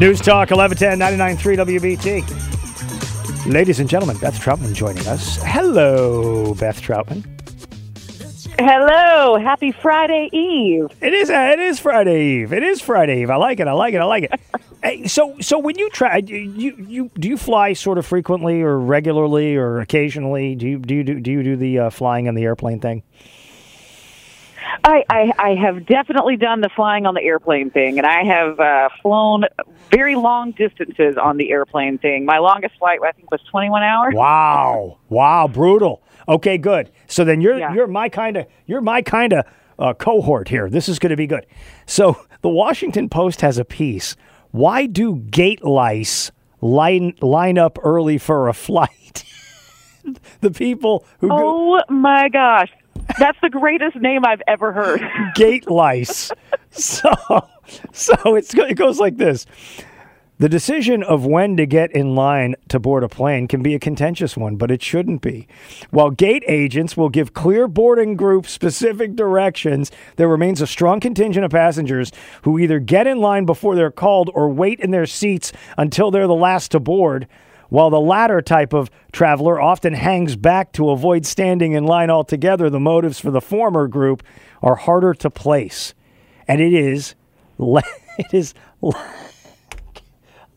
News Talk 1110 99.3 WBT. Ladies and gentlemen, Beth Troutman joining us. Hello, Beth Troutman. Hello, happy Friday Eve. It is. Uh, it is Friday Eve. It is Friday Eve. I like it. I like it. I like it. hey, so, so when you try, you you do you fly sort of frequently or regularly or occasionally? Do you do you do, do you do the uh, flying on the airplane thing? I, I, I have definitely done the flying on the airplane thing, and I have uh, flown very long distances on the airplane thing. My longest flight, I think, was 21 hours. Wow! Wow! Brutal. Okay, good. So then you're yeah. you're my kind of you're my kind of uh, cohort here. This is going to be good. So the Washington Post has a piece. Why do gate lice line line up early for a flight? the people who oh go- my gosh that's the greatest name I've ever heard. Gate lice. so, so it's, it goes like this. The decision of when to get in line to board a plane can be a contentious one, but it shouldn't be. While gate agents will give clear boarding group specific directions, there remains a strong contingent of passengers who either get in line before they're called or wait in their seats until they're the last to board while the latter type of traveler often hangs back to avoid standing in line altogether, the motives for the former group are harder to place. And it is, it is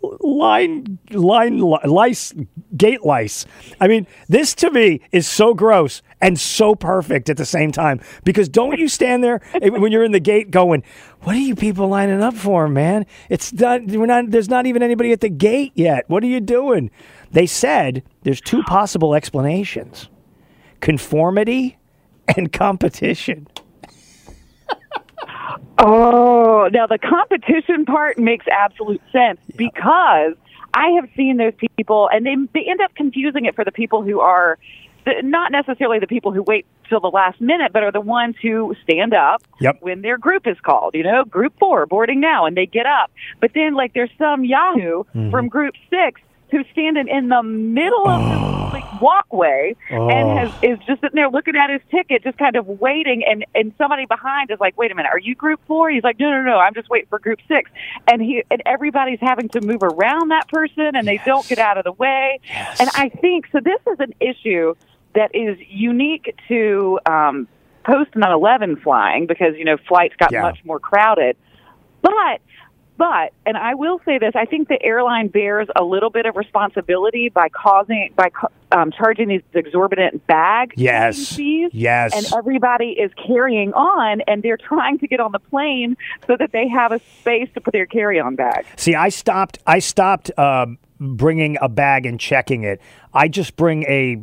line, line, lice, gate lice. I mean, this to me is so gross and so perfect at the same time because don't you stand there when you're in the gate going, "What are you people lining up for, man? It's not. We're not. There's not even anybody at the gate yet. What are you doing?" They said there's two possible explanations: conformity and competition. Oh, now the competition part makes absolute sense yeah. because I have seen those people, and they they end up confusing it for the people who are the, not necessarily the people who wait till the last minute, but are the ones who stand up yep. when their group is called. You know, group four boarding now, and they get up. But then, like, there's some Yahoo mm-hmm. from group six who's standing in the middle of oh. the walkway oh. and has, is just sitting there looking at his ticket, just kind of waiting. And and somebody behind is like, "Wait a minute, are you Group four? He's like, "No, no, no, I'm just waiting for Group six. And he and everybody's having to move around that person, and they yes. don't get out of the way. Yes. And I think so. This is an issue that is unique to um, post 9/11 flying because you know flights got yeah. much more crowded, but but, and I will say this, I think the airline bears a little bit of responsibility by causing, by um, charging these exorbitant bag yes. fees. Yes. And everybody is carrying on and they're trying to get on the plane so that they have a space to put their carry on bag. See, I stopped, I stopped, uh, bringing a bag and checking it. I just bring a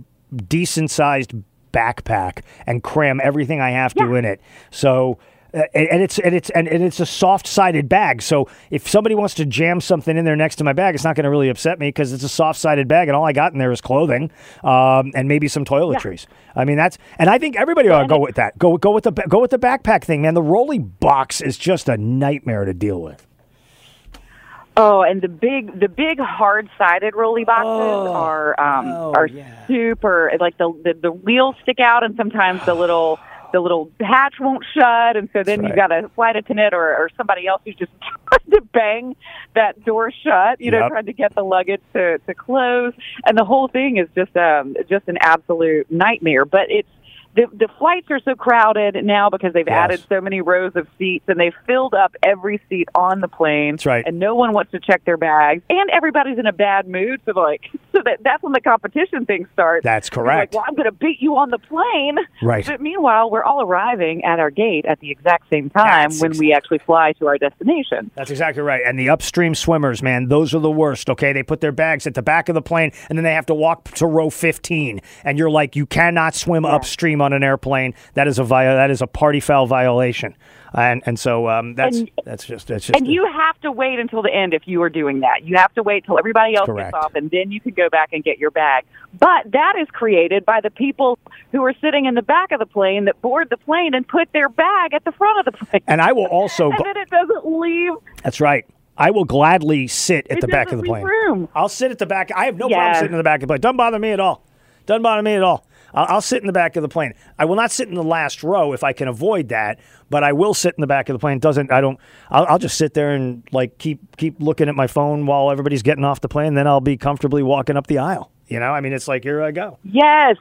decent sized backpack and cram everything I have to yeah. in it. So, uh, and, and, it's and it's and, and it's a soft-sided bag. So if somebody wants to jam something in there next to my bag, it's not going to really upset me because it's a soft-sided bag, and all I got in there is clothing um, and maybe some toiletries. Yeah. I mean that's and I think everybody ought to go with that. Go go with the go with the backpack thing, man. The rolly box is just a nightmare to deal with. Oh, and the big the big hard sided rolly boxes oh, are um, oh, are yeah. super like the, the the wheels stick out and sometimes the little the little hatch won't shut, and so then right. you got a flight attendant or, or somebody else who's just trying to bang that door shut. You know, trying to get the luggage to to close, and the whole thing is just um just an absolute nightmare. But it's the the flights are so crowded now because they've yes. added so many rows of seats and they've filled up every seat on the plane. That's right. And no one wants to check their bags, and everybody's in a bad mood. So like, so that that's when the competition thing starts. That's correct. Like, well, I'm going to beat you on the plane. Right. But meanwhile, we're all arriving at our gate at the exact same time that's when ex- we actually fly to our destination. That's exactly right. And the upstream swimmers, man, those are the worst. Okay, they put their bags at the back of the plane, and then they have to walk to row 15, and you're like, you cannot swim yeah. upstream on an airplane that is a via, that is a party foul violation, and and so um, that's and, that's just that's just. And you have to wait until the end if you are doing that. You have to wait till everybody else correct. gets off, and then you can go back and get your bag. But that is created by the people who are sitting in the back of the plane that board the plane and put their bag at the front of the plane. And I will also. and then it doesn't leave. That's right. I will gladly sit at it the back of the plane. Room. I'll sit at the back. I have no problem sitting in the back of the plane. Doesn't bother me at all. Doesn't bother me at all. I'll, sit in the back of the plane. I will not sit in the last row if I can avoid that, but I will sit in the back of the plane. Doesn't I don't. I'll, I'll just sit there and like keep keep looking at my phone while everybody's getting off the plane. Then I'll be comfortably walking up the aisle. You know, I mean, it's like here I go. Yes.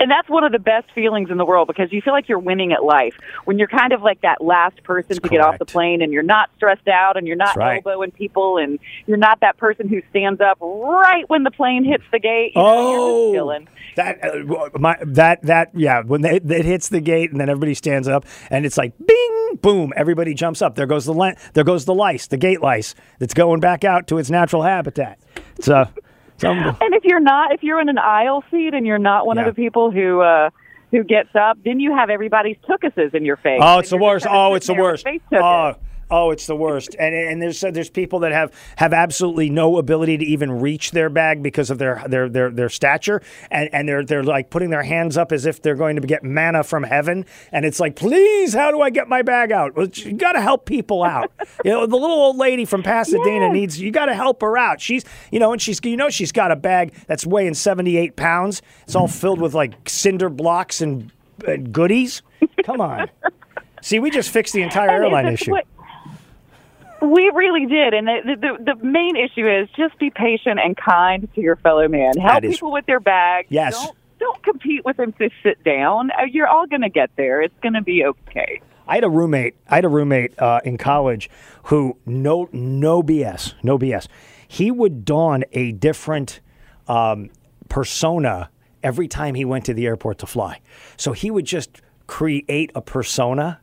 And that's one of the best feelings in the world because you feel like you're winning at life when you're kind of like that last person That's to get off the plane and you're not stressed out and you're not right. elbowing people and you're not that person who stands up right when the plane hits the gate. You Oh, chilling. that uh, my that that yeah. When they, it hits the gate and then everybody stands up and it's like bing boom. Everybody jumps up. There goes the there goes the lice, the gate lice that's going back out to its natural habitat. So. And if you're not, if you're in an aisle seat and you're not one Yeah. of the people who uh, who gets up, then you have everybody's tookuses in your face. Oh, it's the worst. Oh, it's the sitting there with worst. Oh. Oh, it's the worst. And and there's uh, there's people that have have absolutely no ability to even reach their bag because of their their their, their stature, and and they're they're like putting their hands up as if they're going to get manna from heaven, and it's like, please, how do I get my bag out? Well, you got to help people out. you know, the little old lady from Pasadena Yes. needs you got to help her out. She's you know, and she's you know she's got a bag that's weighing seventy eight pounds. It's all filled with like cinder blocks and, and goodies. Come on. See, we just fixed the entire airline issue. what- We really did, and the, the the main issue is just be patient and kind to your fellow man. Help is- people with their bags. Yes. Don't don't compete with them to sit down. Uh, You're all going to get there. It's going to be okay. I had a roommate. I had a roommate uh, in college who no no BS, no BS. He would don a different um, persona every time he went to the airport to fly. So he would just create a persona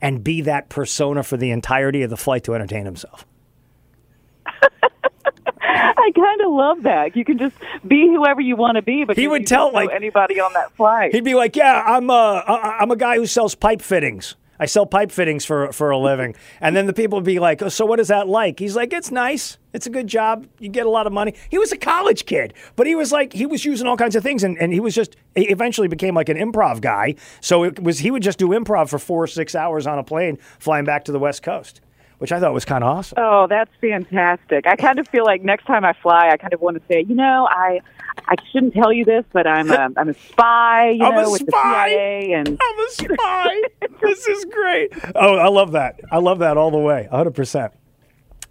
and be that persona for the entirety of the flight to entertain himself. I kind of love that. You can just be whoever you want to be, but He would tell, like- anybody on that flight. He'd be like, "Yeah, I'm I- I'm a guy who sells pipe fittings. I sell pipe fittings for for a living." And then the people would be like, oh, "So what is that like?" He's like, "It's nice. It's a good job. You get a lot of money." He was a college kid, but he was like, he was using all kinds of things, and, and he was just he eventually became like an improv guy. So it was he would just do improv for four or six hours on a plane flying back to the West Coast, which I thought was kind of awesome. Oh, that's fantastic. I kind of feel like next time I fly, I kind of want to say, you know, I I shouldn't tell you this, but I'm a, I'm a spy, you I'm a know, with spy. the CIA and I'm a spy. this is great. Oh, I love that. I love that all the way. 100%.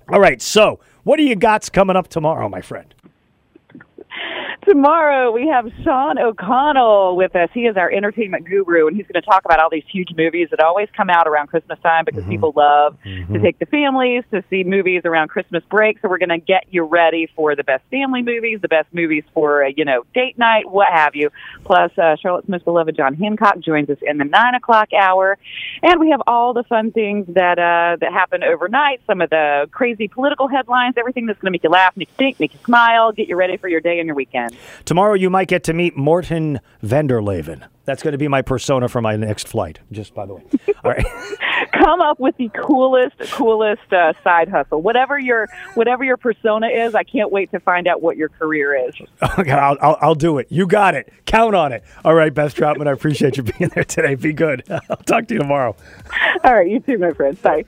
All right. So, what do you got coming up tomorrow, my friend? Tomorrow we have Sean O'Connell with us. He is our entertainment guru, and he's going to talk about all these huge movies that always come out around Christmas time because people love to take the families to see movies around Christmas break. So we're going to get you ready for the best family movies, the best movies for uh, you know date night, what have you. Plus, uh, Charlotte's most beloved John Hancock joins us in the nine o'clock hour, and we have all the fun things that uh, that happen overnight. Some of the crazy political headlines, everything that's going to make you laugh, make you think, make you smile, get you ready for your day and your weekend. Tomorrow, you might get to meet Morton Vanderleven. That's going to be my persona for my next flight, just by the way. All right. come up with the coolest, coolest uh, side hustle. Whatever your whatever your persona is, I can't wait to find out what your career is. Okay, I'll, I'll, I'll do it. You got it. Count on it. All right, Beth Troutman, I appreciate you being there today. Be good. I'll talk to you tomorrow. All right, you too, my friend. Bye.